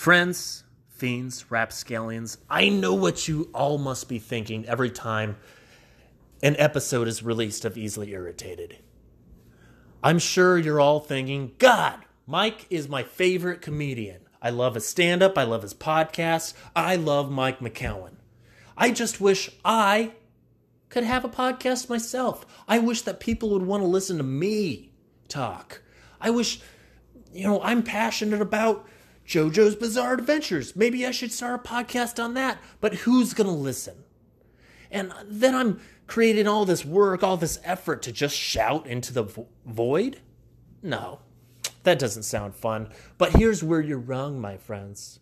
Friends, fiends, rapscallions, I know what you all must be thinking every time an episode is released of Easily Irritated. I'm sure you're all thinking, God, Mike is my favorite comedian. I love his stand up, I love his podcast, I love Mike McCowan. I just wish I could have a podcast myself. I wish that people would want to listen to me talk. I wish, you know, I'm passionate about JoJo's Bizarre Adventures. Maybe I should start a podcast on that. But who's going to listen? And then I'm creating all this work, all this effort to just shout into the vo- void? No, that doesn't sound fun. But here's where you're wrong, my friends.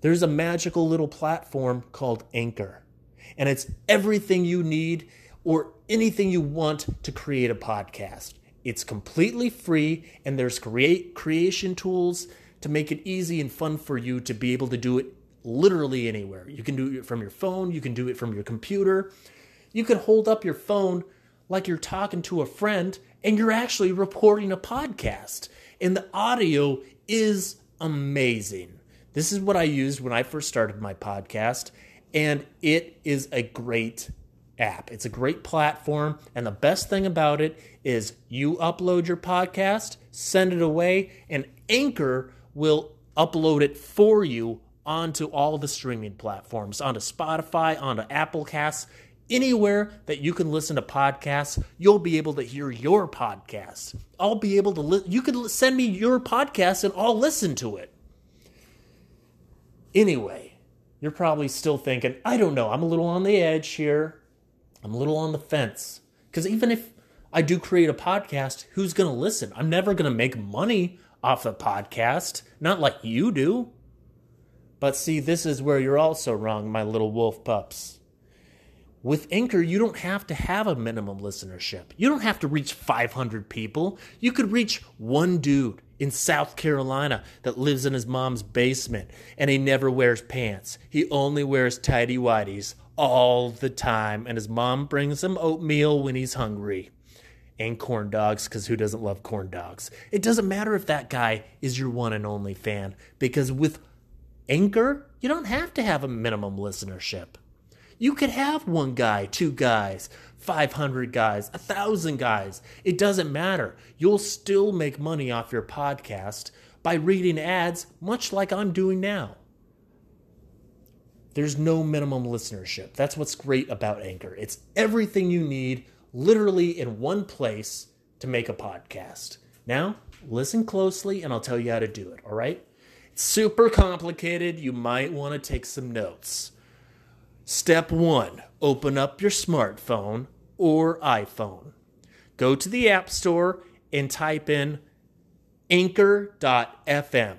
There's a magical little platform called Anchor, and it's everything you need or anything you want to create a podcast. It's completely free, and there's create creation tools to make it easy and fun for you to be able to do it literally anywhere. You can do it from your phone, you can do it from your computer. You can hold up your phone like you're talking to a friend and you're actually reporting a podcast. And the audio is amazing. This is what I used when I first started my podcast, and it is a great app. It's a great platform, and the best thing about it is you upload your podcast, send it away, and Anchor will upload it for you onto all the streaming platforms, onto Spotify, onto Apple Casts, anywhere that you can listen to podcasts, you'll be able to hear your podcast. I'll be able to li- you can send me your podcast and I'll listen to it. Anyway, you're probably still thinking, I don't know, I'm a little on the edge here. I'm a little on the fence. Cuz even if I do create a podcast, who's going to listen? I'm never going to make money off the podcast, not like you do. But see, this is where you're also wrong, my little wolf pups. With Anchor, you don't have to have a minimum listenership. You don't have to reach 500 people. You could reach one dude in South Carolina that lives in his mom's basement and he never wears pants. He only wears tidy whities all the time, and his mom brings him oatmeal when he's hungry and corn dogs because who doesn't love corn dogs? It doesn't matter if that guy is your one and only fan because with Anchor, you don't have to have a minimum listenership. You could have one guy, two guys, 500 guys, a thousand guys. It doesn't matter. You'll still make money off your podcast by reading ads, much like I'm doing now. There's no minimum listenership. That's what's great about Anchor. It's everything you need literally in one place to make a podcast. Now, listen closely and I'll tell you how to do it, all right? It's super complicated. You might want to take some notes. Step one open up your smartphone or iPhone. Go to the App Store and type in anchor.fm.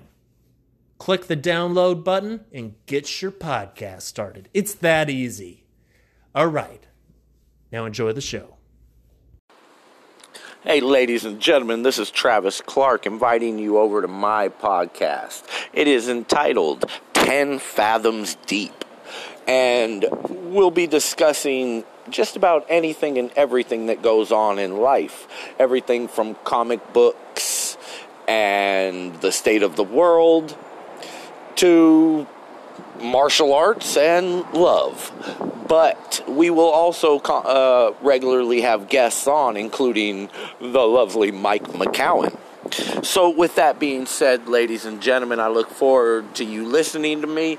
Click the download button and get your podcast started. It's that easy. All right. Now enjoy the show. Hey, ladies and gentlemen, this is Travis Clark inviting you over to my podcast. It is entitled 10 Fathoms Deep, and we'll be discussing just about anything and everything that goes on in life. Everything from comic books and the state of the world to martial arts and love. But we will also uh, regularly have guests on, including the lovely Mike McCowan. So, with that being said, ladies and gentlemen, I look forward to you listening to me,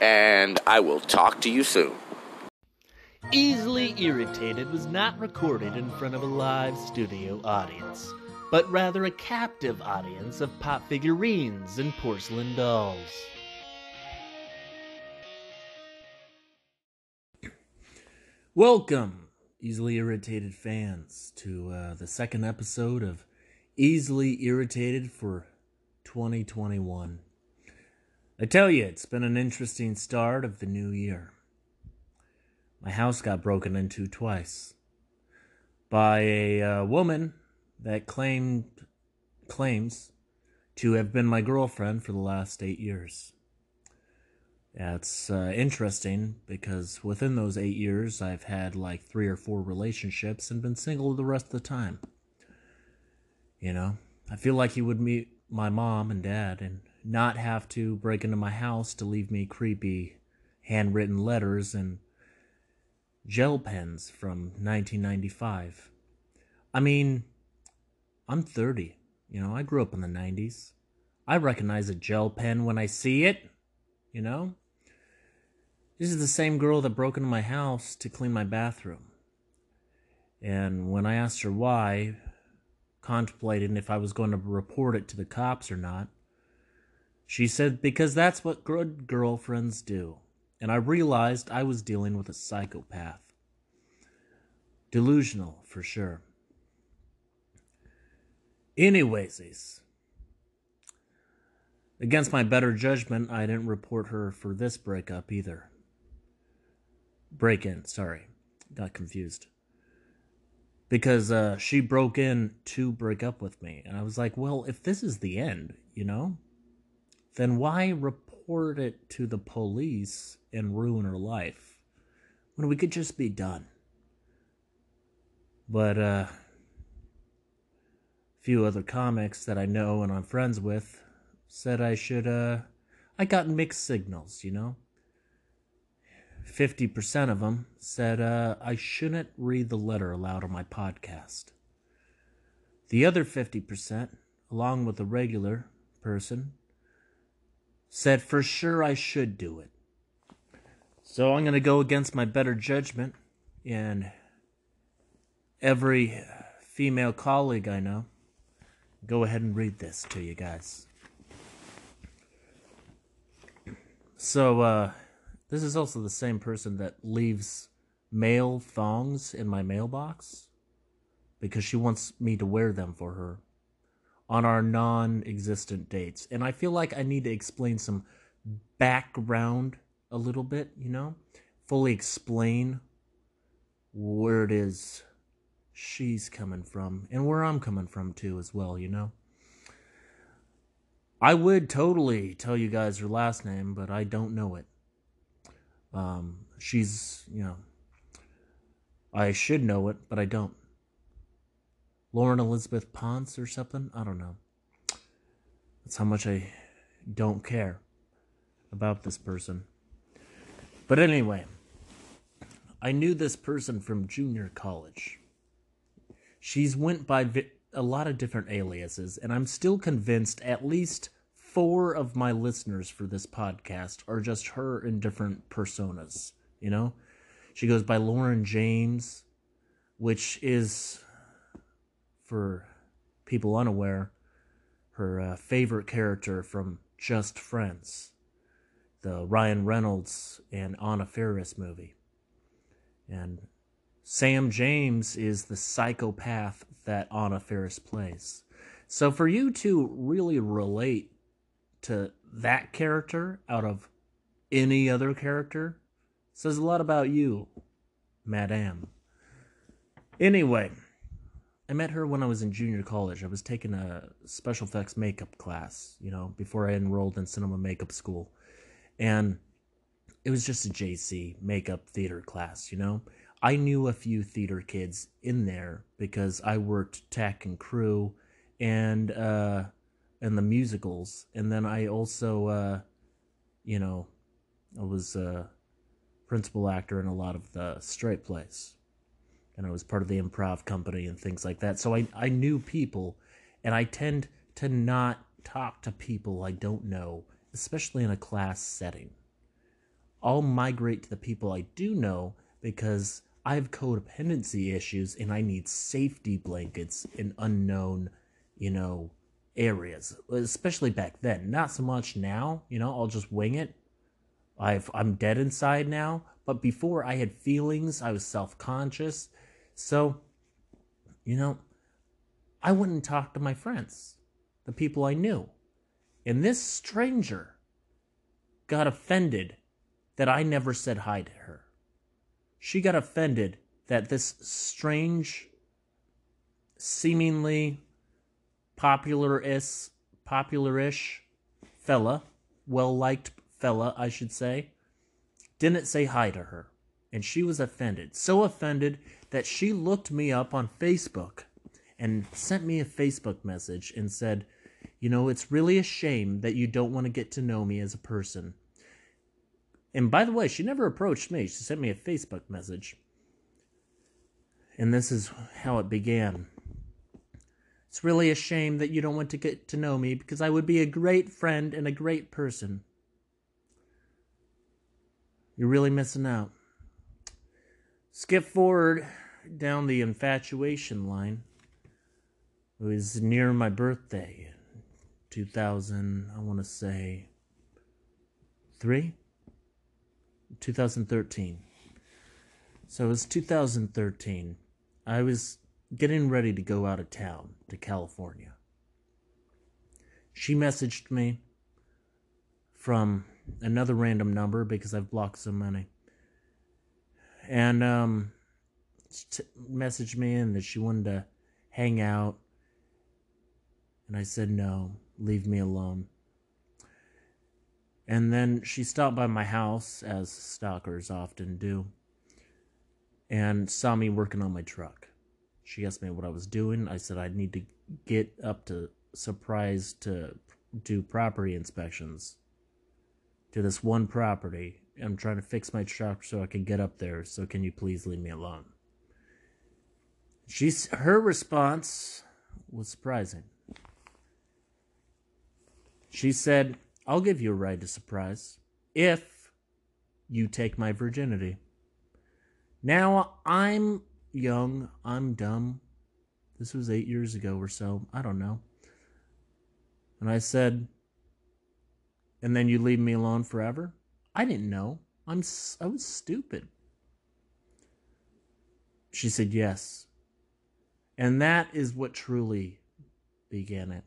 and I will talk to you soon. Easily Irritated was not recorded in front of a live studio audience, but rather a captive audience of pop figurines and porcelain dolls. Welcome, easily irritated fans, to uh, the second episode of Easily Irritated for 2021. I tell you, it's been an interesting start of the new year. My house got broken into twice by a uh, woman that claimed claims to have been my girlfriend for the last eight years. It's uh, interesting because within those eight years, I've had like three or four relationships and been single the rest of the time. You know, I feel like he would meet my mom and dad, and not have to break into my house to leave me creepy handwritten letters and gel pens from 1995. I mean, I'm 30. You know, I grew up in the 90s. I recognize a gel pen when I see it, you know? This is the same girl that broke into my house to clean my bathroom. And when I asked her why, contemplating if I was going to report it to the cops or not, she said, because that's what good girlfriends do. And I realized I was dealing with a psychopath. Delusional, for sure. Anyways, against my better judgment, I didn't report her for this breakup either. Break in, sorry. Got confused. Because uh, she broke in to break up with me. And I was like, well, if this is the end, you know, then why report it to the police and ruin her life when we could just be done? But, uh, a few other comics that I know and I'm friends with said I should, uh, I got mixed signals, you know? 50% of them said uh, I shouldn't read the letter aloud on my podcast. The other 50%, along with the regular person, said for sure I should do it. So I'm going to go against my better judgment and every female colleague I know. Go ahead and read this to you guys. So, uh, this is also the same person that leaves male thongs in my mailbox because she wants me to wear them for her on our non existent dates. And I feel like I need to explain some background a little bit, you know? Fully explain where it is she's coming from and where I'm coming from too, as well, you know? I would totally tell you guys her last name, but I don't know it. Um, she's, you know, I should know it, but I don't. Lauren Elizabeth Ponce or something? I don't know. That's how much I don't care about this person. But anyway, I knew this person from junior college. She's went by vi- a lot of different aliases, and I'm still convinced at least four of my listeners for this podcast are just her in different personas, you know? She goes by Lauren James, which is, for people unaware, her uh, favorite character from Just Friends, the Ryan Reynolds and Anna Faris movie. And Sam James is the psychopath that Anna Faris plays. So for you to really relate to that character out of any other character says a lot about you, Madame. Anyway, I met her when I was in junior college. I was taking a special effects makeup class, you know, before I enrolled in cinema makeup school. And it was just a JC makeup theater class, you know. I knew a few theater kids in there because I worked tech and crew and uh and the musicals, and then I also, uh, you know, I was a principal actor in a lot of the straight plays, and I was part of the improv company and things like that. So I I knew people, and I tend to not talk to people I don't know, especially in a class setting. I'll migrate to the people I do know because I have codependency issues and I need safety blankets in unknown, you know, areas, especially back then. Not so much now, you know, I'll just wing it. I've I'm dead inside now, but before I had feelings, I was self-conscious. So, you know, I wouldn't talk to my friends, the people I knew. And this stranger got offended that I never said hi to her. She got offended that this strange, seemingly popular-ish, popular-ish fella, well-liked fella, I should say, didn't say hi to her. And she was offended. So offended that she looked me up on Facebook and sent me a Facebook message and said, You know, it's really a shame that you don't want to get to know me as a person. And by the way, she never approached me. She sent me a Facebook message. And this is how it began. It's really a shame that you don't want to get to know me because I would be a great friend and a great person. You're really missing out. Skip forward down the infatuation line. It was near my birthday, 2000, I want to say, 3? 2013. So it was 2013. I was getting ready to go out of town to California. She messaged me from another random number because I've blocked so many. And um t- messaged me in that she wanted to hang out. And I said no, leave me alone. And then she stopped by my house, as stalkers often do, and saw me working on my truck. She asked me what I was doing. I said I need to get up to Surprise to do property inspections to this one property. I'm trying to fix my truck so I can get up there. So can you please leave me alone? She's her response was surprising. She said, I'll give you a ride to surprise if you take my virginity. Now, I'm young, I'm dumb. This was eight years ago or so. I don't know. And I said, and then you leave me alone forever? I didn't know. I'm I was stupid. She said yes. And that is what truly began it.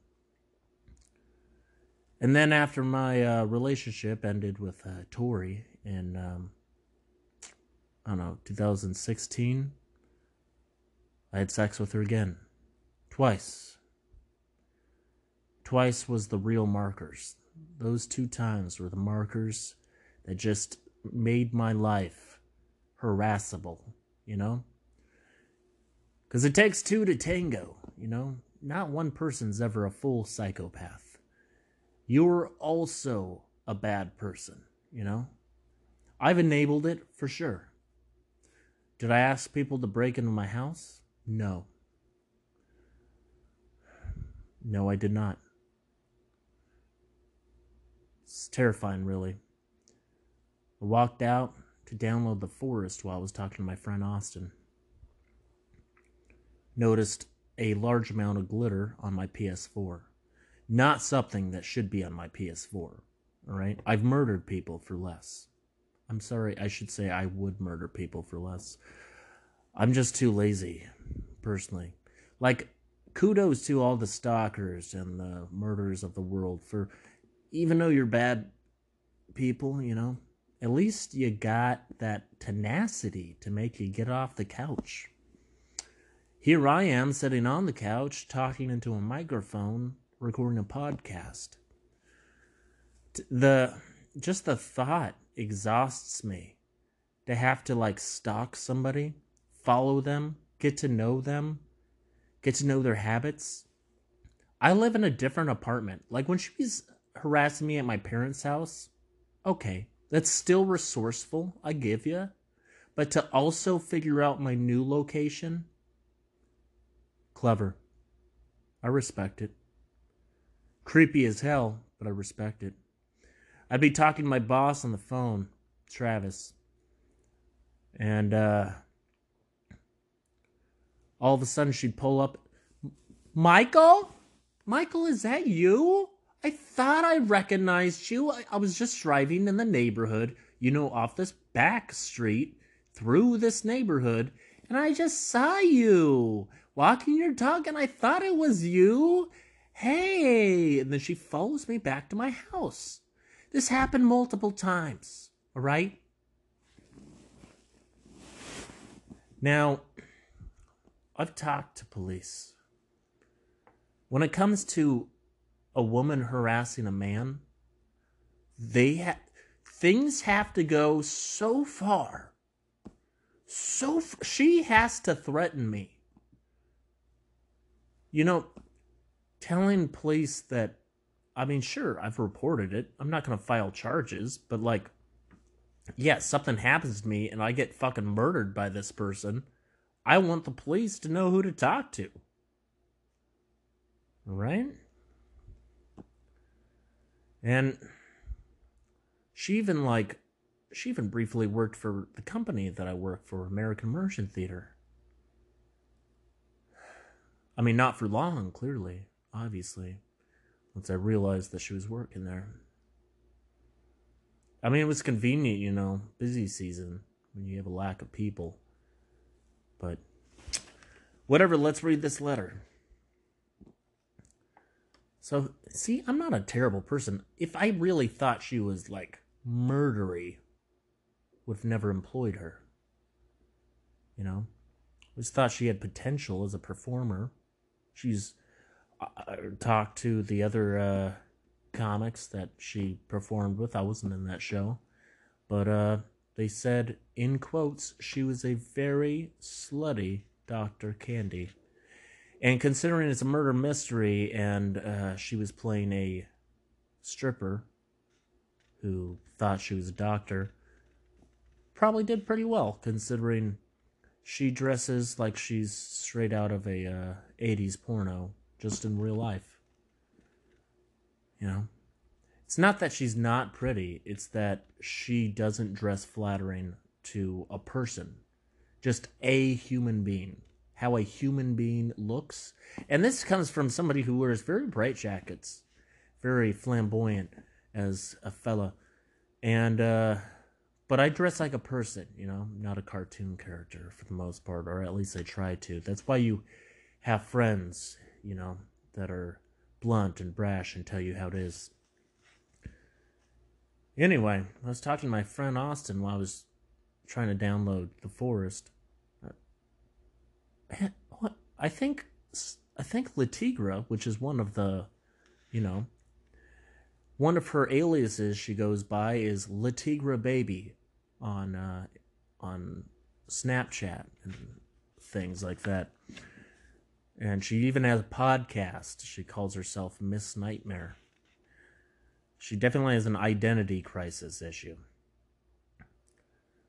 And then after my uh, relationship ended with uh, Tori in, um, I don't know, 2016, I had sex with her again. Twice. Twice was the real markers. Those two times were the markers that just made my life harassable, you know? Because it takes two to tango, you know? Not one person's ever a full psychopath. You're also a bad person, you know? I've enabled it for sure. Did I ask people to break into my house? No. No, I did not. It's terrifying, really. I walked out to download The Forest while I was talking to my friend Austin. Noticed a large amount of glitter on my PS4. Not something that should be on my PS4. All right? I've murdered people for less. I'm sorry, I should say I would murder people for less. I'm just too lazy, personally. Like, kudos to all the stalkers and the murderers of the world for, even though you're bad people, you know, at least you got that tenacity to make you get off the couch. Here I am sitting on the couch talking into a microphone, recording a podcast. The just the thought exhausts me to have to like stalk somebody, follow them, get to know them, get to know their habits. I live in a different apartment. Like when she was harassing me at my parents' house, okay, that's still resourceful, I give you. But to also figure out my new location, clever. I respect it. Creepy as hell, but I respect it. I'd be talking to my boss on the phone, Travis, and uh, all of a sudden she'd pull up. Michael? Michael, is that you? I thought I recognized you. I, I was just driving in the neighborhood, you know, off this back street through this neighborhood, and I just saw you walking your dog, and I thought it was you. Hey! And then she follows me back to my house. This happened multiple times, all right? Now, I've talked to police. When it comes to a woman harassing a man, they ha- things have to go so far. So f- she has to threaten me. You know, telling police that I mean, sure, I've reported it. I'm not going to file charges, but like, yeah, something happens to me and I get fucking murdered by this person. I want the police to know who to talk to. Right? And she even like she even briefly worked for the company that I work for, American Immersion Theater. I mean, not for long, clearly, obviously, once I realized that she was working there. I mean, it was convenient, you know, busy season when you have a lack of people. But whatever, let's read this letter. So, see, I'm not a terrible person. If I really thought she was like murdery, would have never employed her. You know, I just thought she had potential as a performer. She's uh, talked to the other uh, comics that she performed with. I wasn't in that show, but uh, they said in quotes she was a very slutty Doctor Candy. And considering it's a murder mystery and uh, she was playing a stripper who thought she was a doctor, probably did pretty well considering she dresses like she's straight out of a uh, 80s porno just in real life. You know? It's not that she's not pretty, it's that she doesn't dress flattering to a person, just a human being. How a human being looks. And this comes from somebody who wears very bright jackets, very flamboyant as a fella. And, uh, but I dress like a person, you know, not a cartoon character for the most part, or at least I try to. That's why you have friends, you know, that are blunt and brash and tell you how it is. Anyway, I was talking to my friend Austin while I was trying to download The Forest. Uh, what I think I think Latigra, which is one of the, you know, one of her aliases she goes by is Latigra Baby on uh, on Snapchat and things like that. And she even has a podcast. She calls herself Miss Nightmare. She definitely has an identity crisis issue.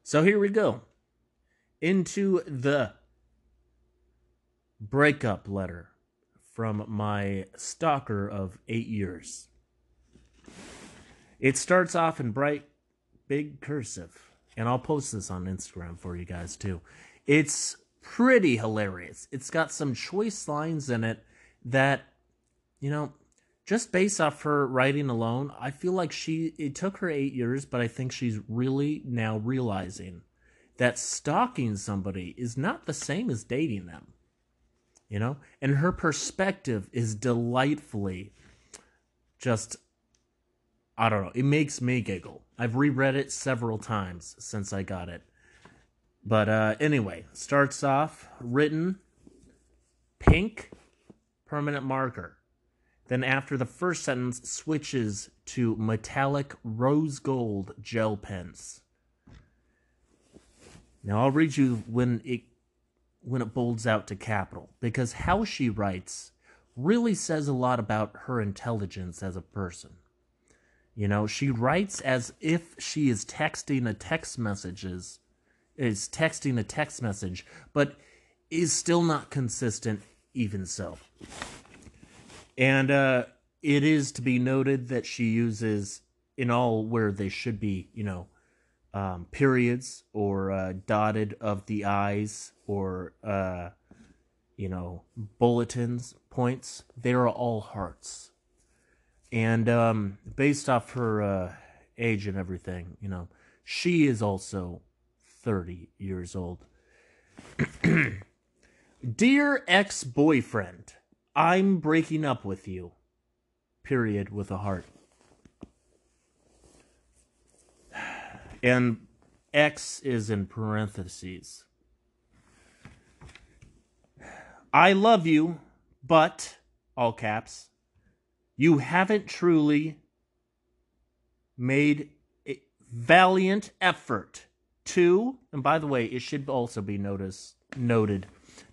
So here we go. Into the breakup letter from my stalker of eight years. It starts off in bright, big cursive, and I'll post this on Instagram for you guys too. It's pretty hilarious. It's got some choice lines in it that, you know, just based off her writing alone, I feel like she, it took her eight years, but I think she's really now realizing that stalking somebody is not the same as dating them. You know? And her perspective is delightfully just, I don't know, it makes me giggle. I've reread it several times since I got it. But uh, anyway, starts off written pink permanent marker. Then after the first sentence switches to metallic rose gold gel pens. Now I'll read you when it when it bolds out to capital because how she writes really says a lot about her intelligence as a person. You know, she writes as if she is texting a text messages is texting a text message, but is still not consistent even so. And uh, it is to be noted that she uses in all where they should be, you know, um, periods or uh, dotted of the I's or, uh, you know, bulletins, points. They are all hearts. And um, based off her uh, age and everything, you know, she is also 30 years old. Dear ex boyfriend, I'm breaking up with you. Period with a heart. And X is in parentheses. I love you, but, all caps, you haven't truly made a valiant effort to, and by the way, it should also be noticed, noted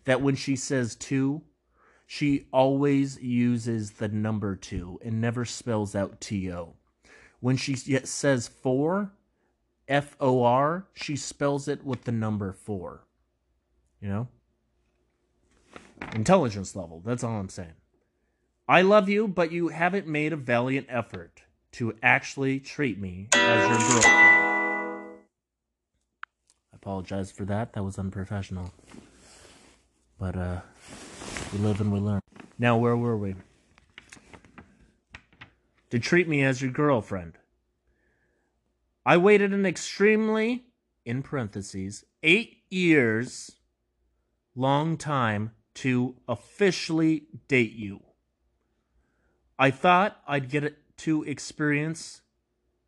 that when she says to, she always uses the number two and never spells out T-O. When she says four, F O R, she spells it with the number four. You know? Intelligence level, that's all I'm saying. I love you, but you haven't made a valiant effort to actually treat me as your girlfriend. I apologize for that. That was unprofessional. But, uh, we live and we learn. Now, where were we? To treat me as your girlfriend. I waited an extremely, in parentheses, eight years long time to officially date you. I thought I'd get to experience,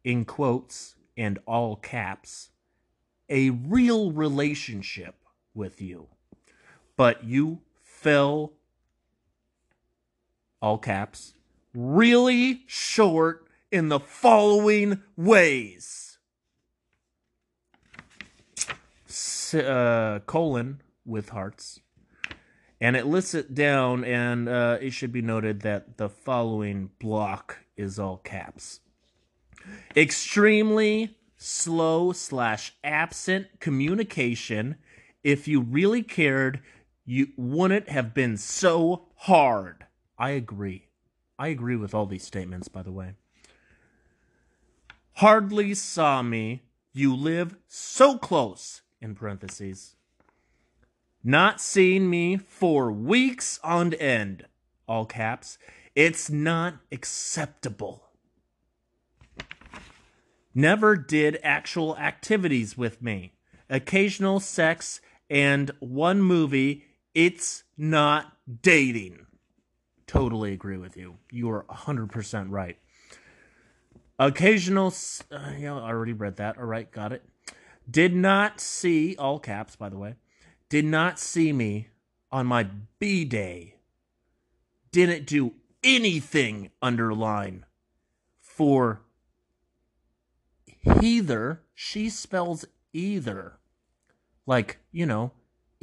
in quotes and all caps, a real relationship with you. But you fell, all caps, really short in the following ways. Uh, colon with hearts. And it lists it down, and uh, it should be noted that the following block is all caps. Extremely slow slash absent communication. If you really cared, you wouldn't have been so hard. I agree. I agree with all these statements, by the way. Hardly saw me. You live so close, in parentheses. Not seeing me for weeks on end, all caps. It's not acceptable. Never did actual activities with me. Occasional sex and one movie it's not dating. Totally agree with you. You are 100% right. Occasional, uh, yeah, I already read that. All right, got it. Did not see, all caps, by the way, did not see me on my B day. Didn't do anything underline for either. She spells either. Like, you know,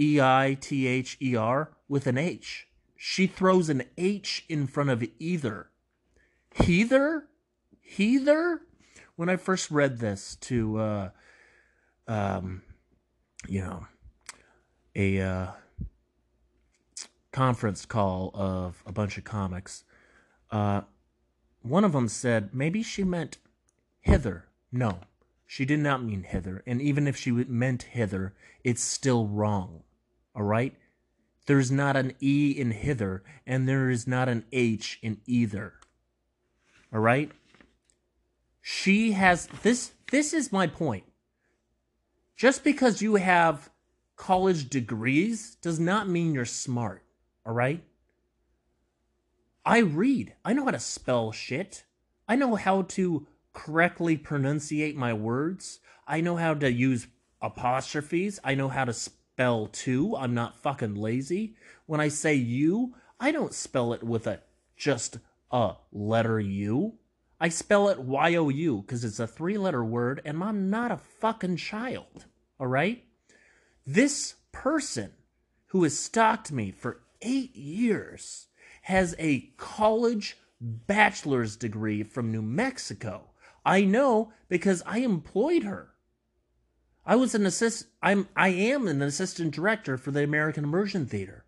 E I T H E R with an H. She throws an H in front of either. Heather? Heather? When I first read this to, uh, um, you know, a uh, conference call of a bunch of comics, uh, one of them said maybe she meant hither. No, she did not mean hither. And even if she meant hither, it's still wrong. All right? There's not an E in hither, and there is not an H in either. All right? She has this this is my point. Just because you have college degrees does not mean you're smart, all right? I read. I know how to spell shit. I know how to correctly pronunciate my words. I know how to use apostrophes. I know how to spell to. I'm not fucking lazy. When I say you, I don't spell it with a just a letter U. I spell it Y O U because it's a three letter word and I'm not a fucking child. All right? This person who has stalked me for eight years has a college bachelor's degree from New Mexico. I know because I employed her. I was an assist. I'm. I am an assistant director for the American Immersion Theater,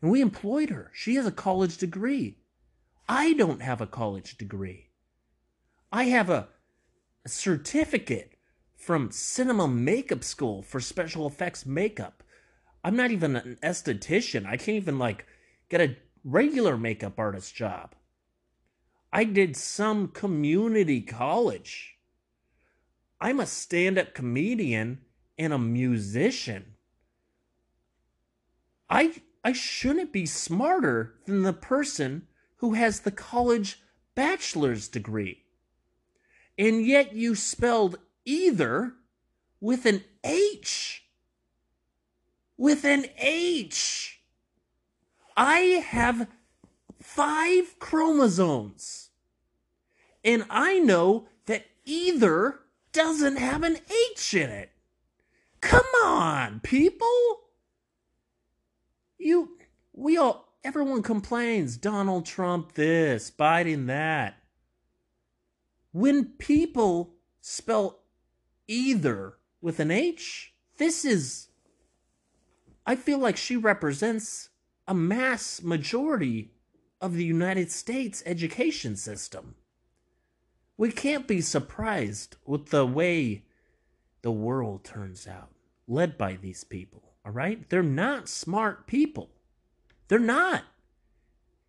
and we employed her. She has a college degree. I don't have a college degree. I have a, a certificate from Cinema Makeup School for special effects makeup. I'm not even an esthetician. I can't even like get a regular makeup artist job. I did some community college. I'm a stand up comedian and a musician. I, I shouldn't be smarter than the person who has the college bachelor's degree. And yet you spelled either with an H. With an H. I have five chromosomes. And I know that either doesn't have an H in it. Come on, people. You We all, everyone complains Donald Trump this, Biden that. When people spell either with an H, this is. I feel like she represents a mass majority of the United States education system. We can't be surprised with the way the world turns out, led by these people, all right? They're not smart people. They're not.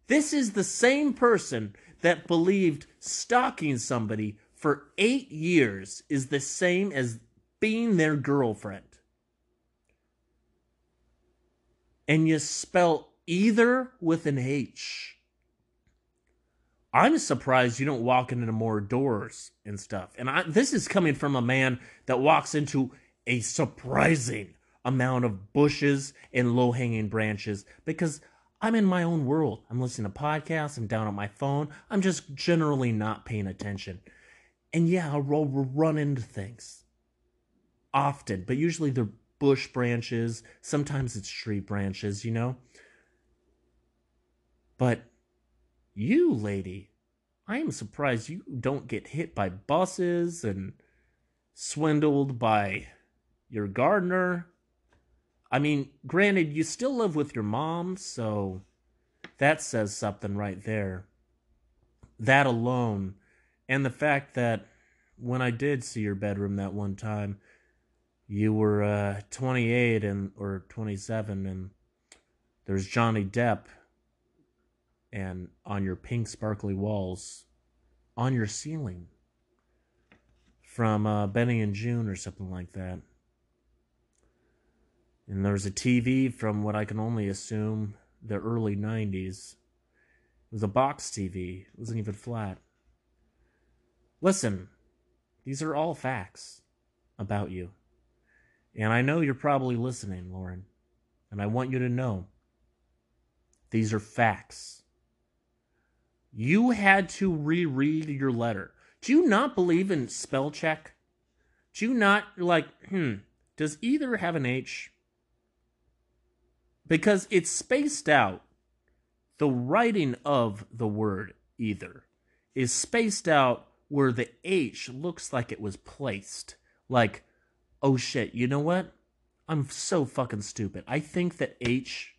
This is the same person that believed stalking somebody for eight years is the same as being their girlfriend. And you spell either with an H. I'm surprised you don't walk into more doors and stuff. And I, this is coming from a man that walks into a surprising amount of bushes and low hanging branches because I'm in my own world. I'm listening to podcasts. I'm down on my phone. I'm just generally not paying attention. And yeah, I'll run into things often, but usually they're bush branches. Sometimes it's tree branches, you know? But you, lady, I am surprised you don't get hit by buses and swindled by your gardener. I mean, granted, you still live with your mom, so that says something right there. That alone, and the fact that when I did see your bedroom that one time, you were uh, 28 and or 27, and there's Johnny Depp and on your pink sparkly walls on your ceiling from uh, Benny and Joon or something like that. And there's a TV from what I can only assume the early 90s. It was a box TV, it wasn't even flat. Listen, these are all facts about you. And I know you're probably listening, Lauren. And I want you to know these are facts. You had to reread your letter. Do you not believe in spell check? Do you not like, hmm, does either have an H? Because it's spaced out. The writing of the word either is spaced out where the H looks like it was placed. Like, oh shit, you know what? I'm so fucking stupid. I think that H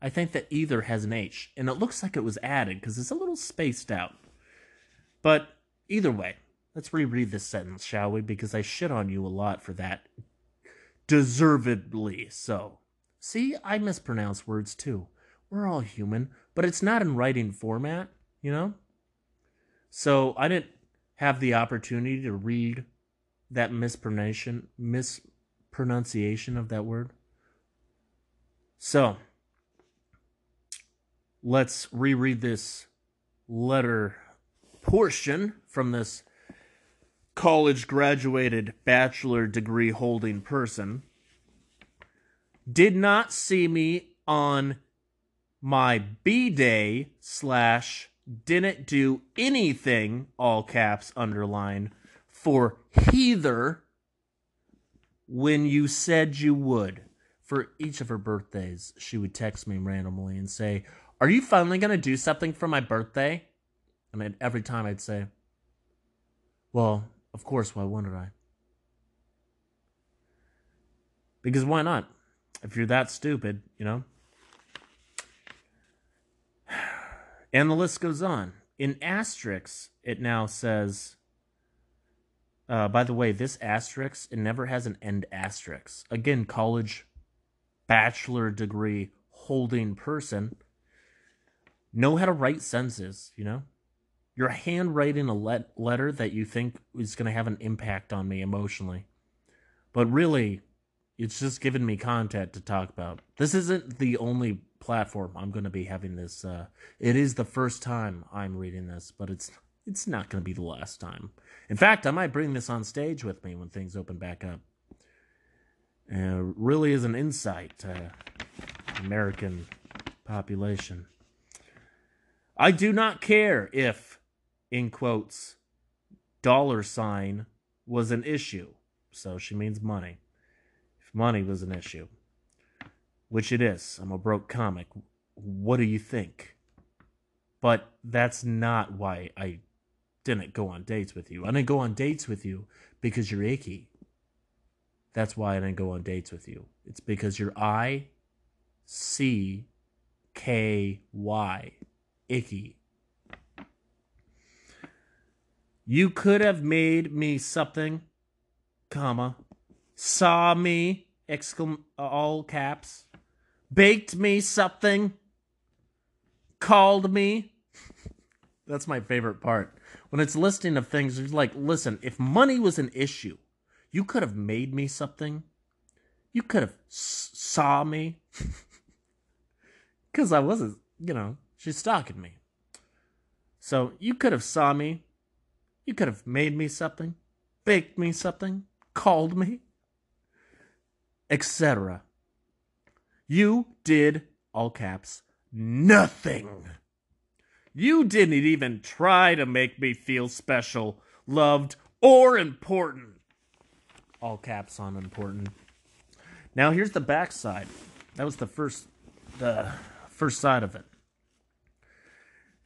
I think that either has an H, and it looks like it was added because it's a little spaced out. But either way, let's reread this sentence, shall we? Because I shit on you a lot for that. Deservedly so. See, I mispronounce words too. We're all human, but it's not in writing format, you know? So I didn't have the opportunity to read that mispronunciation mispronunciation of that word. So let's reread this letter portion from this college graduated bachelor degree holding person. Did not see me on my B day slash didn't do anything, all caps underline, for Heather when you said you would. For each of her birthdays, she would text me randomly and say, are you finally going to do something for my birthday? And I'd, every time I'd say, Well, of course, why wouldn't I? Because why not? If you're that stupid, you know? And the list goes on. In asterisks, it now says, uh, by the way, this asterisk, it never has an end asterisk. Again, college bachelor degree holding person know how to write sentences, you know? You're handwriting a let- letter that you think is going to have an impact on me emotionally. But really, it's just giving me content to talk about. This isn't the only platform I'm going to be having this. Uh, it is the first time I'm reading this, but it's it's not going to be the last time. In fact, I might bring this on stage with me when things open back up. Uh, really is an insight to American population. I do not care if, in quotes, dollar sign was an issue. So she means money. If money was an issue, which it is, I'm a broke comic what do you think? But that's not why I didn't go on dates with you. I didn't go on dates with you because you're icky. That's why I didn't go on dates with you. It's because you're I C K Y. Icky. You could have made me something, comma, saw me, exclam- all caps, baked me something, called me. That's my favorite part. When it's listing of things, it's like, listen, if money was an issue, you could have made me something. You could have s- saw me. Because I wasn't, you know, she's stalking me. So you could have saw me. You could have made me something, baked me something, called me, etc. You did, all caps, nothing. You didn't even try to make me feel special, loved, or important. All caps on important. Now here's the backside. That was the first the first side of it.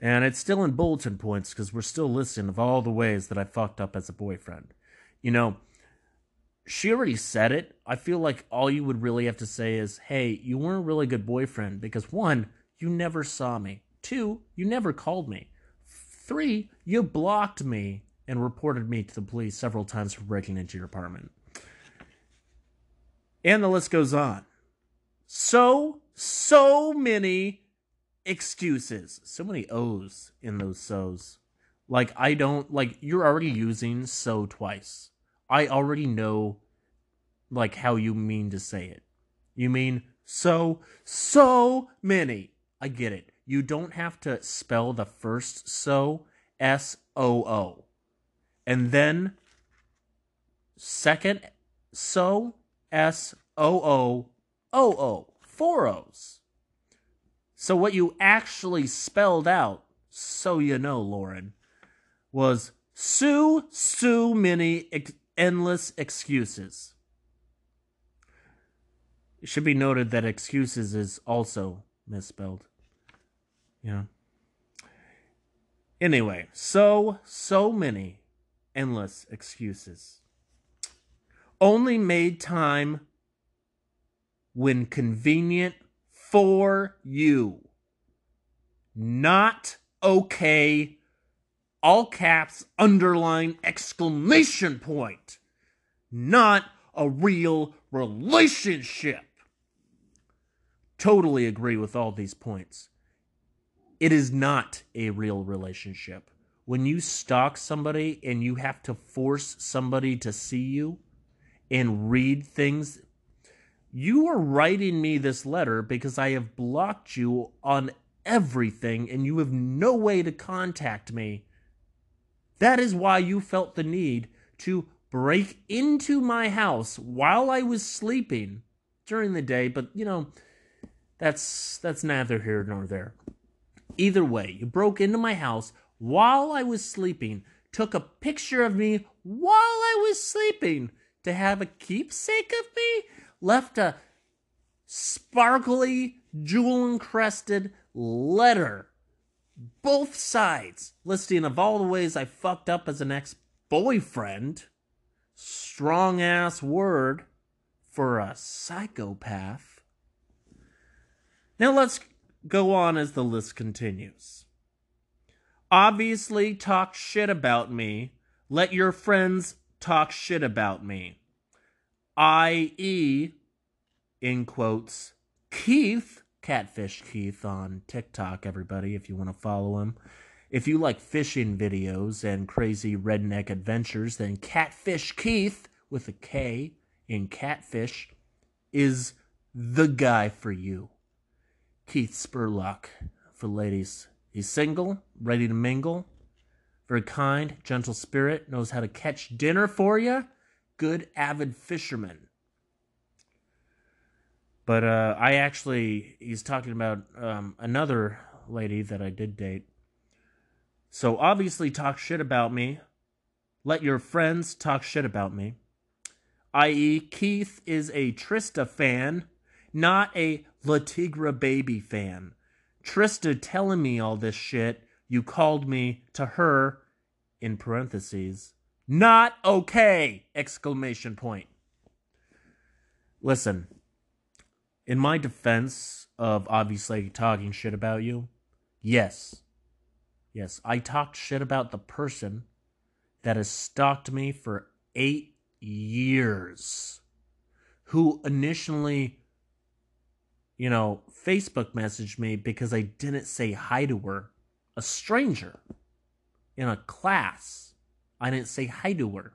And it's still in bulletin points because we're still listing of all the ways that I fucked up as a boyfriend. You know, she already said it. I feel like all you would really have to say is, hey, you weren't a really good boyfriend because one, you never saw me. Two, you never called me. Three, you blocked me and reported me to the police several times for breaking into your apartment. And the list goes on. So, so many excuses. So many O's in those so's. Like, I don't, like, you're already using so twice. I already know, like, how you mean to say it. You mean so, so many. I get it. You don't have to spell the first so, S O O. And then, second so, S O O O O. So, what you actually spelled out, so you know, Lauren, was Sue, Sue, many ex- endless excuses. It should be noted that excuses is also misspelled. Yeah. Anyway, so, so many endless excuses. Only made time when convenient for you. Not okay. All caps, underline, exclamation point. Not a real relationship. Totally agree with all these points. It is not a real relationship. When you stalk somebody and you have to force somebody to see you and read things you are writing me this letter because I have blocked you on everything and you have no way to contact me. That is why you felt the need to break into my house while I was sleeping during the day, but you know, that's that's neither here nor there. Either way, you broke into my house while I was sleeping, took a picture of me while I was sleeping to have a keepsake of me left a sparkly, jewel encrusted letter. Both sides listing of all the ways I fucked up as an ex boyfriend. Strong ass word for a psychopath. Now let's go on as the list continues. Obviously, talk shit about me. Let your friends talk shit about me i.e., in quotes, Keith, Catfish Keith on TikTok, everybody, if you want to follow him. If you like fishing videos and crazy redneck adventures, then Catfish Keith, with a K in Catfish, is the guy for you. Keith Spurlock for ladies. He's single, ready to mingle, very kind, gentle spirit, knows how to catch dinner for you good avid fisherman. But uh, I actually, he's talking about um, another lady that I did date. So obviously, talk shit about me. Let your friends talk shit about me. I.e., Keith is a Trista fan, not a La Tigra Baby fan. Trista telling me all this shit, you called me to her, in parentheses, not okay! Exclamation point. Listen, in my defense of obviously talking shit about you, yes, yes, I talked shit about the person that has stalked me for eight years, who initially, you know, Facebook messaged me because I didn't say hi to her, a stranger in a class. I didn't say hi to her.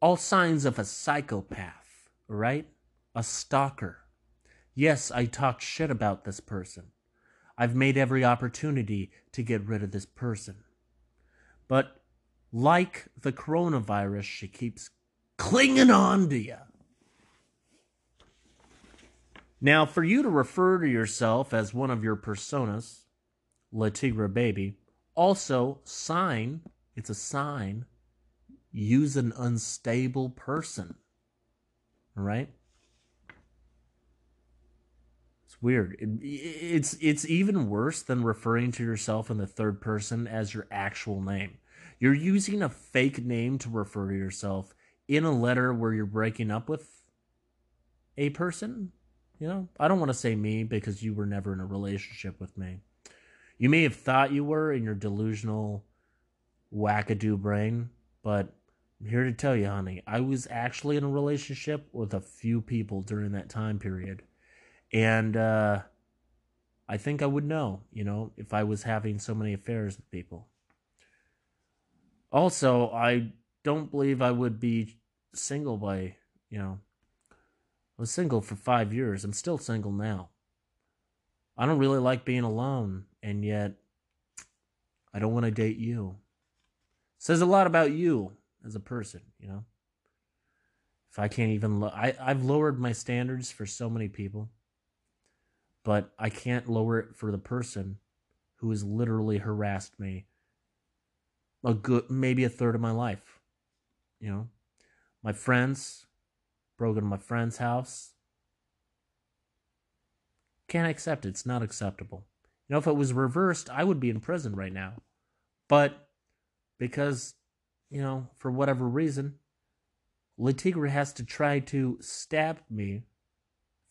All signs of a psychopath, right? A stalker. Yes, I talked shit about this person. I've made every opportunity to get rid of this person. But like the coronavirus, she keeps clinging on to you. Now, for you to refer to yourself as one of your personas, La Tigra Baby, also sign, it's a sign, use an unstable person. All right? It's weird. It, it's it's even worse than referring to yourself in the third person as your actual name. You're using a fake name to refer to yourself in a letter where you're breaking up with a person. You know, I don't want to say me because you were never in a relationship with me. You may have thought you were in your delusional wackadoo brain, but I'm here to tell you, honey, I was actually in a relationship with a few people during that time period. And uh, I think I would know, you know, if I was having so many affairs with people. Also, I don't believe I would be single by, you know, I was single for five years. I'm still single now. I don't really like being alone, and yet I don't want to date you. Says a lot about you as a person, you know. If I can't even, lo- I I've lowered my standards for so many people, but I can't lower it for the person who has literally harassed me a good maybe a third of my life. You know, my friends broke into my friend's house. Can't accept it. It's not acceptable. You know, if it was reversed, I would be in prison right now. But because, you know, for whatever reason, Latigra has to try to stab me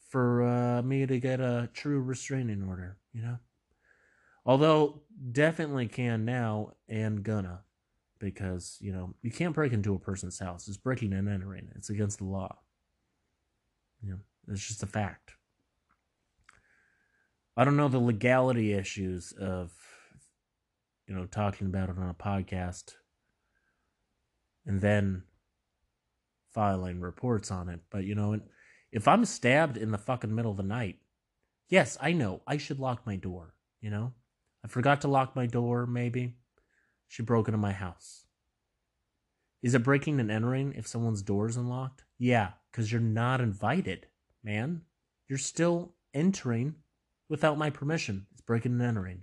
for uh, me to get a true restraining order, you know? Although, definitely can now and gonna. Because, you know, you can't break into a person's house. It's breaking and entering. It's against the law. You know, it's just a fact. I don't know the legality issues of, you know, talking about it on a podcast and then filing reports on it. But, you know, if I'm stabbed in the fucking middle of the night, yes, I know I should lock my door, you know? I forgot to lock my door, maybe. She broke into my house. Is it breaking and entering if someone's door is unlocked? Yeah, because you're not invited, man. You're still entering without my permission. It's breaking and entering.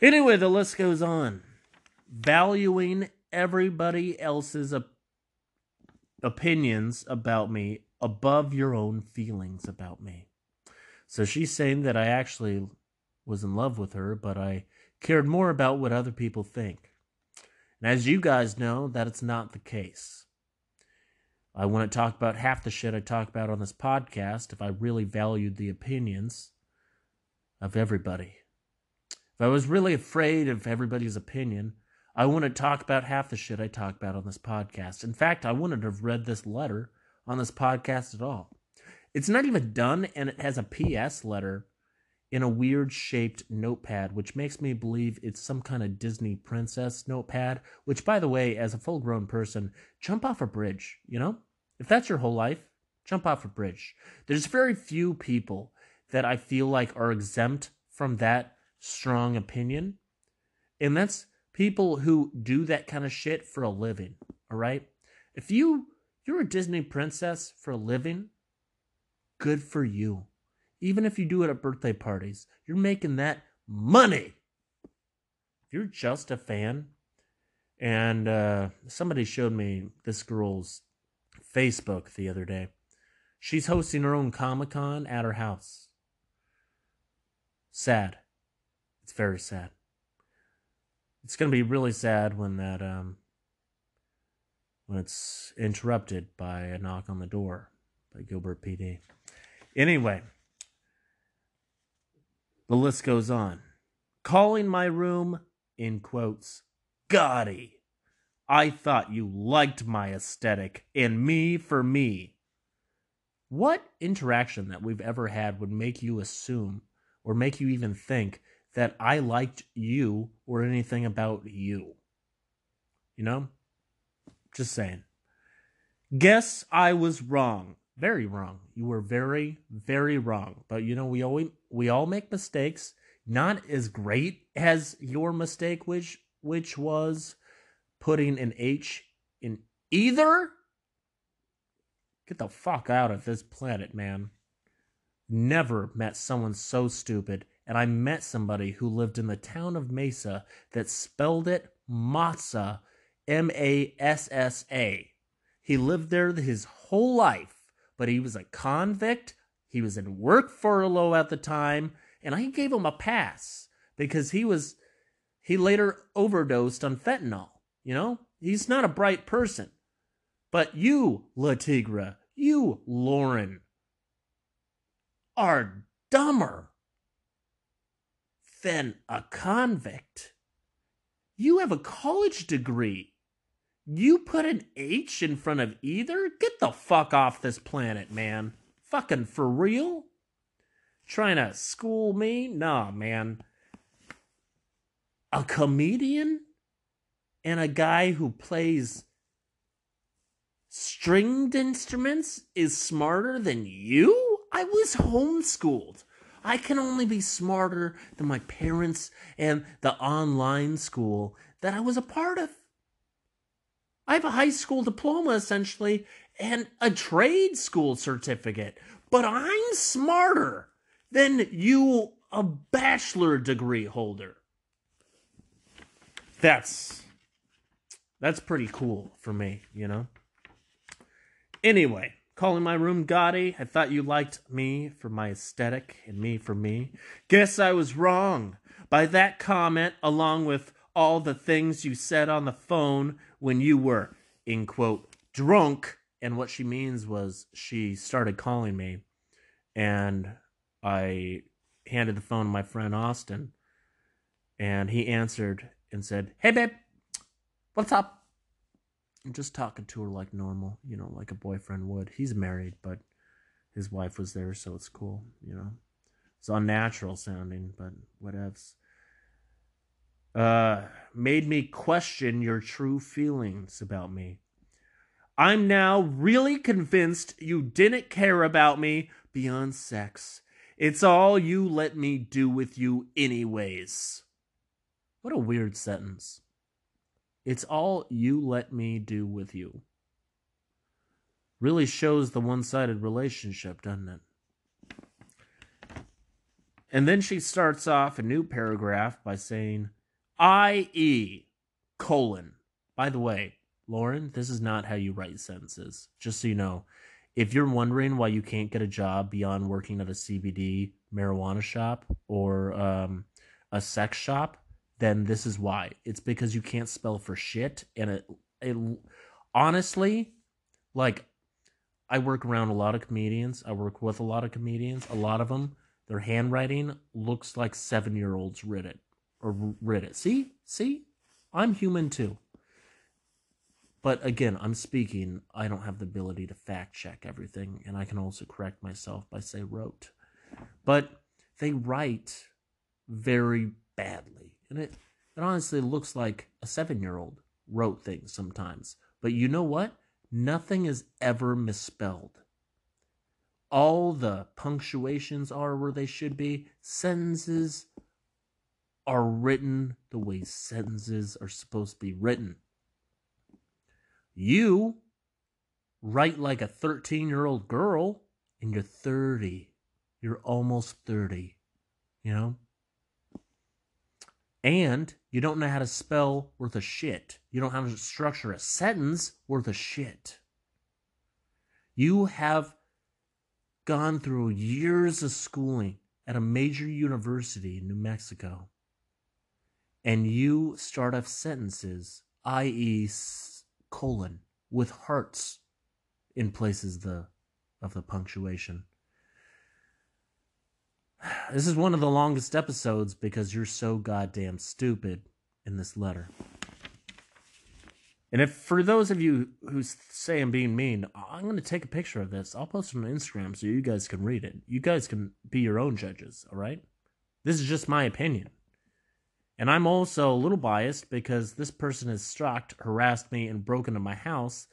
Anyway, the list goes on. Valuing everybody else's op- opinions about me above your own feelings about me. So she's saying that I actually was in love with her, but I cared more about what other people think. And as you guys know, that it's not the case. I wouldn't talk about half the shit I talk about on this podcast if I really valued the opinions of everybody. If I was really afraid of everybody's opinion, I wouldn't talk about half the shit I talk about on this podcast. In fact, I wouldn't have read this letter on this podcast at all. It's not even done, and it has a PS letter in a weird shaped notepad, which makes me believe it's some kind of Disney princess notepad. Which, by the way, as a full grown person, jump off a bridge, you know? If that's your whole life, jump off a bridge. There's very few people that I feel like are exempt from that strong opinion. And that's people who do that kind of shit for a living, all right? If you you're a Disney princess for a living, good for you. Even if you do it at birthday parties, you're making that money. If you're just a fan, and uh, somebody showed me this girl's Facebook the other day. She's hosting her own Comic Con at her house. sad. It's very sad. It's gonna be really sad when that um when it's interrupted by a knock on the door by Gilbert PD. Anyway, the list goes on. Calling my room, in quotes, gaudy. I thought you liked my aesthetic and me for me. What interaction that we've ever had would make you assume or make you even think that I liked you or anything about you? You know? Just saying. Guess I was wrong. Very wrong. You were very, very wrong. But you know, we always we all make mistakes. Not as great as your mistake, which which was putting an H in either. Get the fuck out of this planet, man. Never met someone so stupid, and I met somebody who lived in the town of Mesa that spelled it Massa, M A S S A. He lived there his whole life, but he was a convict. He was in work furlough at the time, and I gave him a pass because he was he later overdosed on fentanyl. You know, he's not a bright person. But you, Latigra, you, Lauren, are dumber than a convict. You have a college degree. You put an H in front of either? Get the fuck off this planet, man. Fucking for real? Trying to school me? Nah, man. A comedian and a guy who plays stringed instruments is smarter than you? I was homeschooled. I can only be smarter than my parents and the online school that I was a part of. I have a high school diploma essentially and a trade school certificate, but I'm smarter than you, a bachelor degree holder. That's that's pretty cool for me, you know. Anyway, calling my room gaudy. I thought you liked me for my aesthetic and me for me. Guess I was wrong. By that comment, along with all the things you said on the phone when you were, in quote, drunk. And what she means was she started calling me, and I handed the phone to my friend Austin, and he answered and said, Hey, babe, what's up? I'm just talking to her like normal, you know, like a boyfriend would. He's married, but his wife was there, so it's cool, you know. It's unnatural sounding, but whatevs uh, made me question your true feelings about me. I'm now really convinced you didn't care about me beyond sex. It's all you let me do with you, anyways. What a weird sentence. It's all you let me do with you. Really shows the one sided relationship, doesn't it? And then she starts off a new paragraph by saying, I.e. colon. By the way, Lauren, this is not how you write sentences. Just so you know, if you're wondering why you can't get a job beyond working at a CBD marijuana shop or um, a sex shop, then this is why. It's because you can't spell for shit. And it, it honestly, like, I work around a lot of comedians. I work with a lot of comedians. A lot of them, their handwriting looks like seven year olds writ it or writ it. See, see, I'm human too. But again, I'm speaking. I don't have the ability to fact check everything, and I can also correct myself by say wrote. But they write very badly, and it it honestly looks like a seven year old wrote things sometimes. But you know what? Nothing is ever misspelled. All the punctuations are where they should be. Sentences are written the way sentences are supposed to be written. You write like a 13 year old girl and you're 30. You're almost 30. You know? And you don't know how to spell worth a shit. You don't know how to structure a sentence worth a shit. You have gone through years of schooling at a major university in New Mexico and you start off sentences, i.e., colon, with hearts in places the of the punctuation. This is one of the longest episodes because you're so goddamn stupid in this letter. And if for those of you who say I'm being mean, I'm going to take a picture of this. I'll post it on Instagram so you guys can read it. You guys can be your own judges, all right? This is just my opinion. And I'm also a little biased because this person has stalked, harassed me, and broken into my house.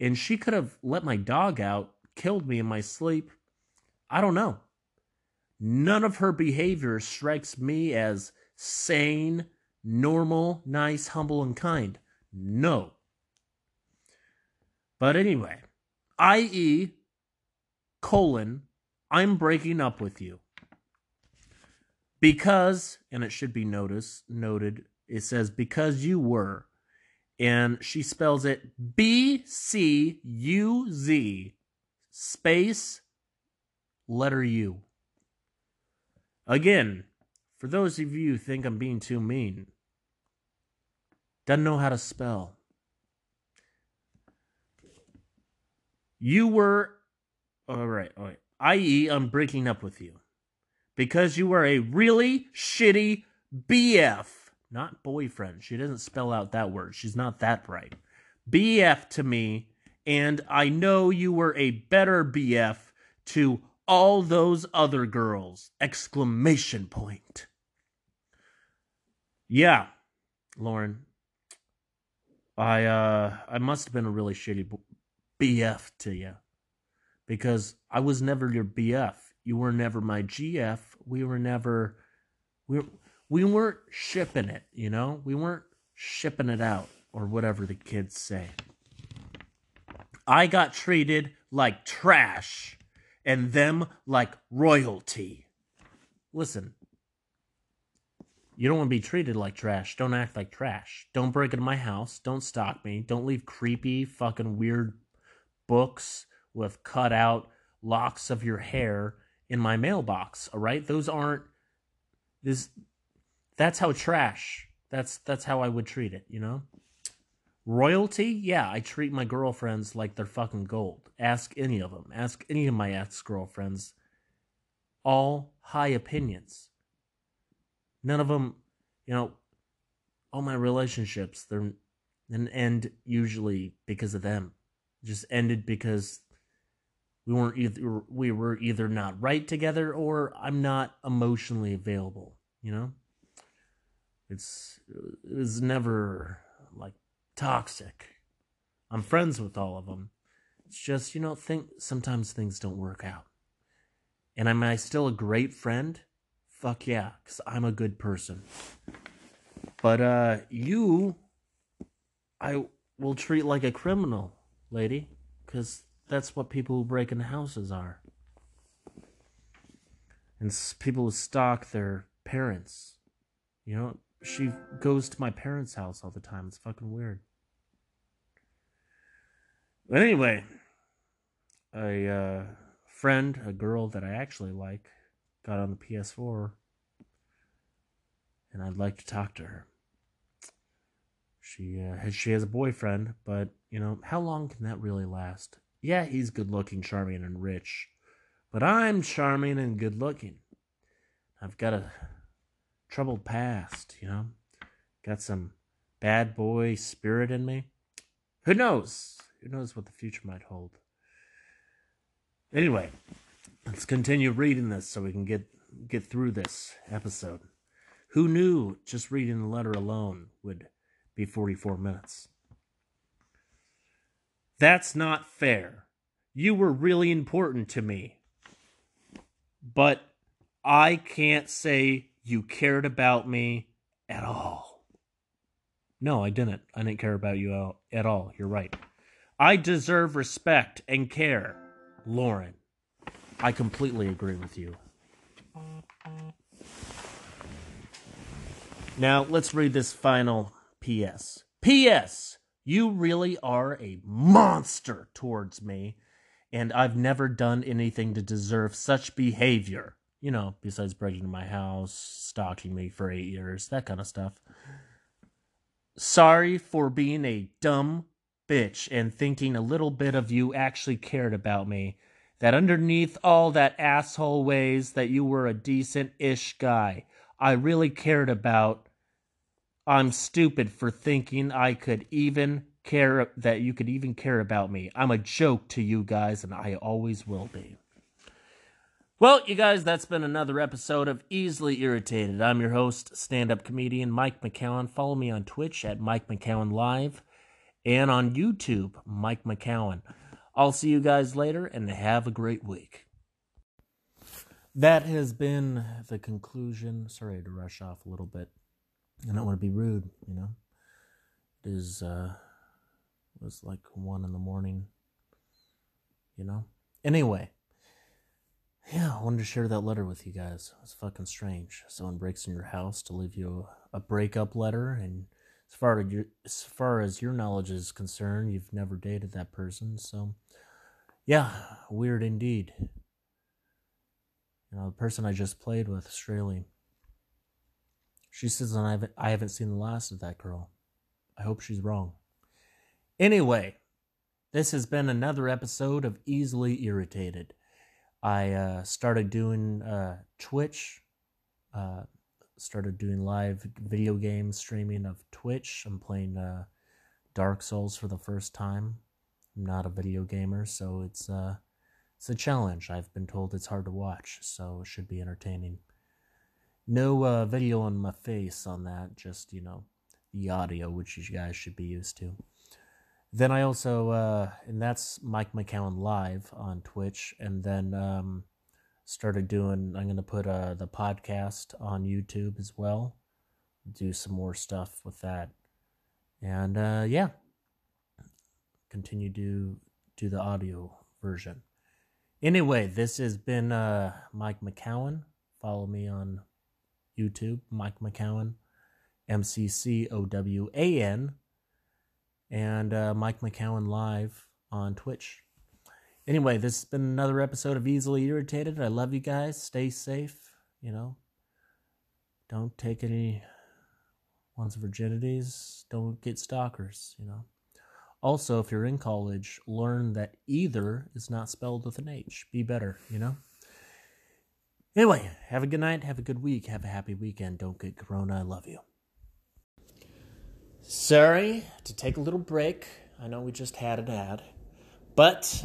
And she could have let my dog out, killed me in my sleep. I don't know. None of her behavior strikes me as sane, normal, nice, humble, and kind. No. But anyway, i.e., colon, I'm breaking up with you. Because, and it should be noticed, noted, it says, because you were. And she spells it B C U Z space letter U. Again, for those of you who think I'm being too mean, doesn't know how to spell. You were, all right, all right, i.e., I'm breaking up with you because you were a really shitty BF, not boyfriend. She doesn't spell out that word. She's not that bright. BF to me, and I know you were a better BF to all those other girls! Exclamation point. Yeah, Lauren. I uh I must have been a really shitty BF to you because I was never your BF. You were never my GF. We were never we we weren't shipping it, you know? We weren't shipping it out or whatever the kids say. I got treated like trash and them like royalty. Listen, you don't want to be treated like trash. Don't act like trash. Don't break into my house. Don't stalk me. Don't leave creepy, fucking weird books with cut out locks of your hair in my mailbox. All right, those aren't this. That's how trash. That's that's how I would treat it. You know. Royalty? Yeah, I treat my girlfriends like they're fucking gold. Ask any of them. Ask any of my ex girlfriends. All high opinions. None of them, you know, all my relationships, they're an end usually because of them. Just ended because we weren't either we were either not right together or I'm not emotionally available, you know? It's it was never toxic. I'm friends with all of them. It's just, you know, think sometimes things don't work out. And am I still a great friend? Fuck yeah, because I'm a good person. But uh you I will treat like a criminal, lady, because that's what people who break into houses are. And people who stalk their parents. You know, she goes to my parents' house all the time. It's fucking weird. But anyway, a uh, friend, a girl that I actually like, got on the PS4, and I'd like to talk to her. She uh, has she has a boyfriend, but you know how long can that really last? Yeah, he's good looking, charming, and rich, but I'm charming and good looking. I've got a troubled past, you know, got some bad boy spirit in me. Who knows? Who knows what the future might hold? Anyway, let's continue reading this so we can get get through this episode. Who knew just reading the letter alone would be 44 minutes? That's not fair. You were really important to me. But I can't say you cared about me at all. No, I didn't. I didn't care about you at all. You're right. I deserve respect and care. Lauren, I completely agree with you. Now, let's read this final PS. PS, you really are a monster towards me, and I've never done anything to deserve such behavior. You know, besides breaking into my house, stalking me for eight years, that kind of stuff. Sorry for being a dumb bitch and thinking a little bit of you actually cared about me. That underneath all that asshole ways that you were a decent ish guy. I really cared about. I'm stupid for thinking I could even care that you could even care about me. I'm a joke to you guys, and I always will be. Well, you guys, that's been another episode of Easily Irritated. I'm your host, stand up comedian Mike McCowan. Follow me on Twitch at Mike McCowan Live and on YouTube, Mike McCowan. I'll see you guys later and have a great week. That has been the conclusion. Sorry to rush off a little bit. I don't want to be rude, you know. It is uh it was like one in the morning. You know? Anyway. Yeah, I wanted to share that letter with you guys. It's fucking strange. Someone breaks in your house to leave you a, a breakup letter and as far as your as far as your knowledge is concerned, you've never dated that person, so yeah, weird indeed. You know, the person I just played with, Straley. She says I haven't I haven't seen the last of that girl. I hope she's wrong. Anyway, this has been another episode of Easily Irritated. I uh, started doing uh, Twitch uh, started doing live video game streaming of Twitch. I'm playing uh, Dark Souls for the first time. I'm not a video gamer, so it's uh, it's a challenge. I've been told it's hard to watch, so it should be entertaining. No uh, video on my face on that, just you know, the audio, which you guys should be used to. Then I also, uh, and that's Mike McCowan live on Twitch, and then um, started doing i'm going to put uh, the podcast on youtube as well. Do some more stuff with that. And uh, yeah. Continue to do the audio version. Anyway this has been uh, mike mccowan follow me on youtube mike mccowan m-c-c-o-w-a-n and uh, mike mccowan live on twitch Anyway, this has been another episode of Easily Irritated. I love you guys. Stay safe. You know, don't take any one's virginities. Don't get stalkers. You know. Also, if you're in college, learn that either is not spelled with an H. Be better. You know. Anyway, have a good night. Have a good week. Have a happy weekend. Don't get corona. I love you. Sorry to take a little break. I know we just had an ad, but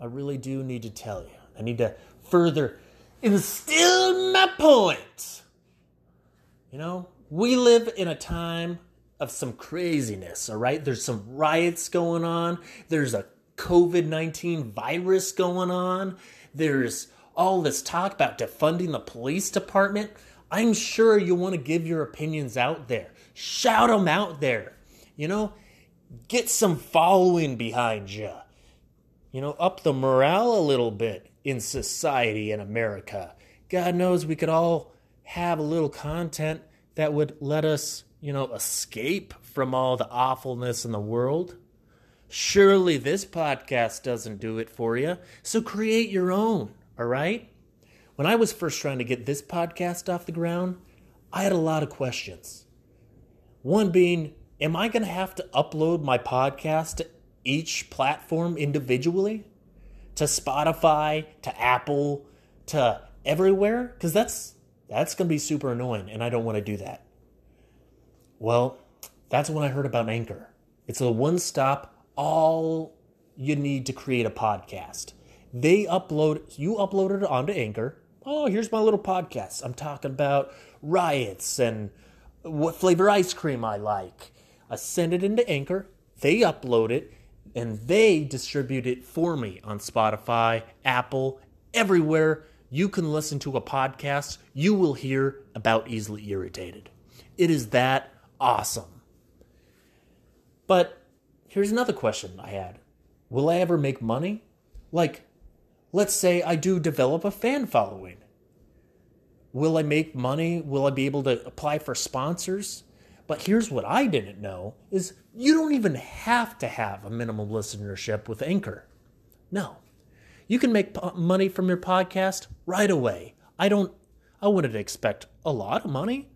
I really do need to tell you. I need to further instill my point. You know, we live in a time of some craziness, all right? There's some riots going on. There's a COVID 19 virus going on. There's all this talk about defunding the police department. I'm sure you want to give your opinions out there. Shout them out there. You know, get some following behind you you know, up the morale a little bit in society in America. God knows we could all have a little content that would let us, you know, escape from all the awfulness in the world. Surely this podcast doesn't do it for you. So create your own, all right? When I was first trying to get this podcast off the ground, I had a lot of questions. One being, am I going to have to upload my podcast to each platform individually to Spotify, to Apple, to everywhere cuz that's that's going to be super annoying and I don't want to do that. Well, that's when I heard about Anchor. It's a one-stop all you need to create a podcast. They upload you upload it onto Anchor. Oh, here's my little podcast. I'm talking about riots and what flavor ice cream I like. I send it into Anchor. They upload it and they distribute it for me on Spotify, Apple, everywhere you can listen to a podcast, you will hear about Easily Irritated. It is that awesome. But here's another question I had Will I ever make money? Like, let's say I do develop a fan following. Will I make money? Will I be able to apply for sponsors? But here's what I didn't know is you don't even have to have a minimum listenership with Anchor. No. You can make po- money from your podcast right away. I don't, I wouldn't expect a lot of money,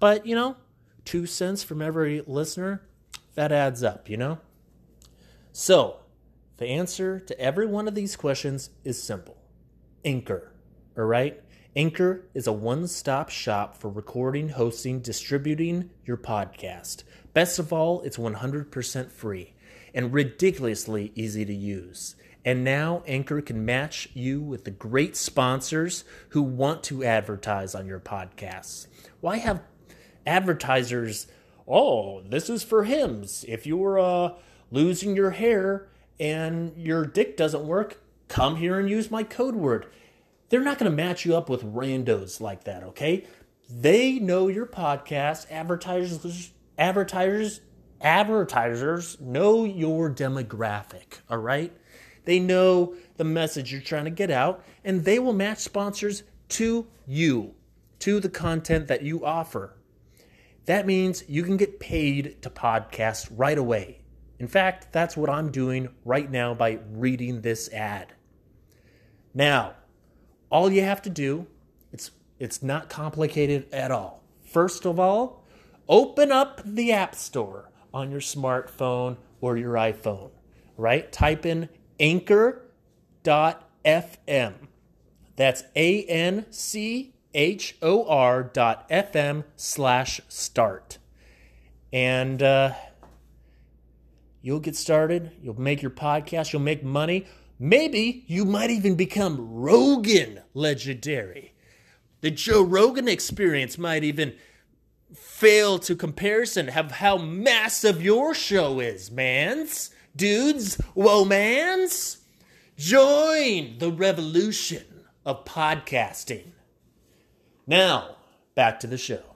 but you know, two cents from every listener, that adds up, you know? So, the answer to every one of these questions is simple Anchor, all right? Anchor is a one stop shop for recording, hosting, distributing your podcast. Best of all, it's 100% free and ridiculously easy to use. And now Anchor can match you with the great sponsors who want to advertise on your podcasts. Why have advertisers, oh, this is for Hims. If you're uh, losing your hair and your dick doesn't work, come here and use my code word. They're not going to match you up with randos like that, okay? They know your podcast. Advertisers, advertisers, advertisers know your demographic, all right? They know the message you're trying to get out, and they will match sponsors to you, to the content that you offer. That means you can get paid to podcast right away. In fact, that's what I'm doing right now by reading this ad. Now, all you have to do, it's it's not complicated at all. First of all, open up the App Store on your smartphone or your iPhone, right? Type in anchor.fm. That's A N C H O R dot FM slash start. And uh, you'll get started. You'll make your podcast. You'll make money. Maybe you might even become Rogan legendary. The Joe Rogan experience might even fail to comparison of how massive your show is, mans, dudes, whoa, mans. Join the revolution of podcasting. Now, back to the show.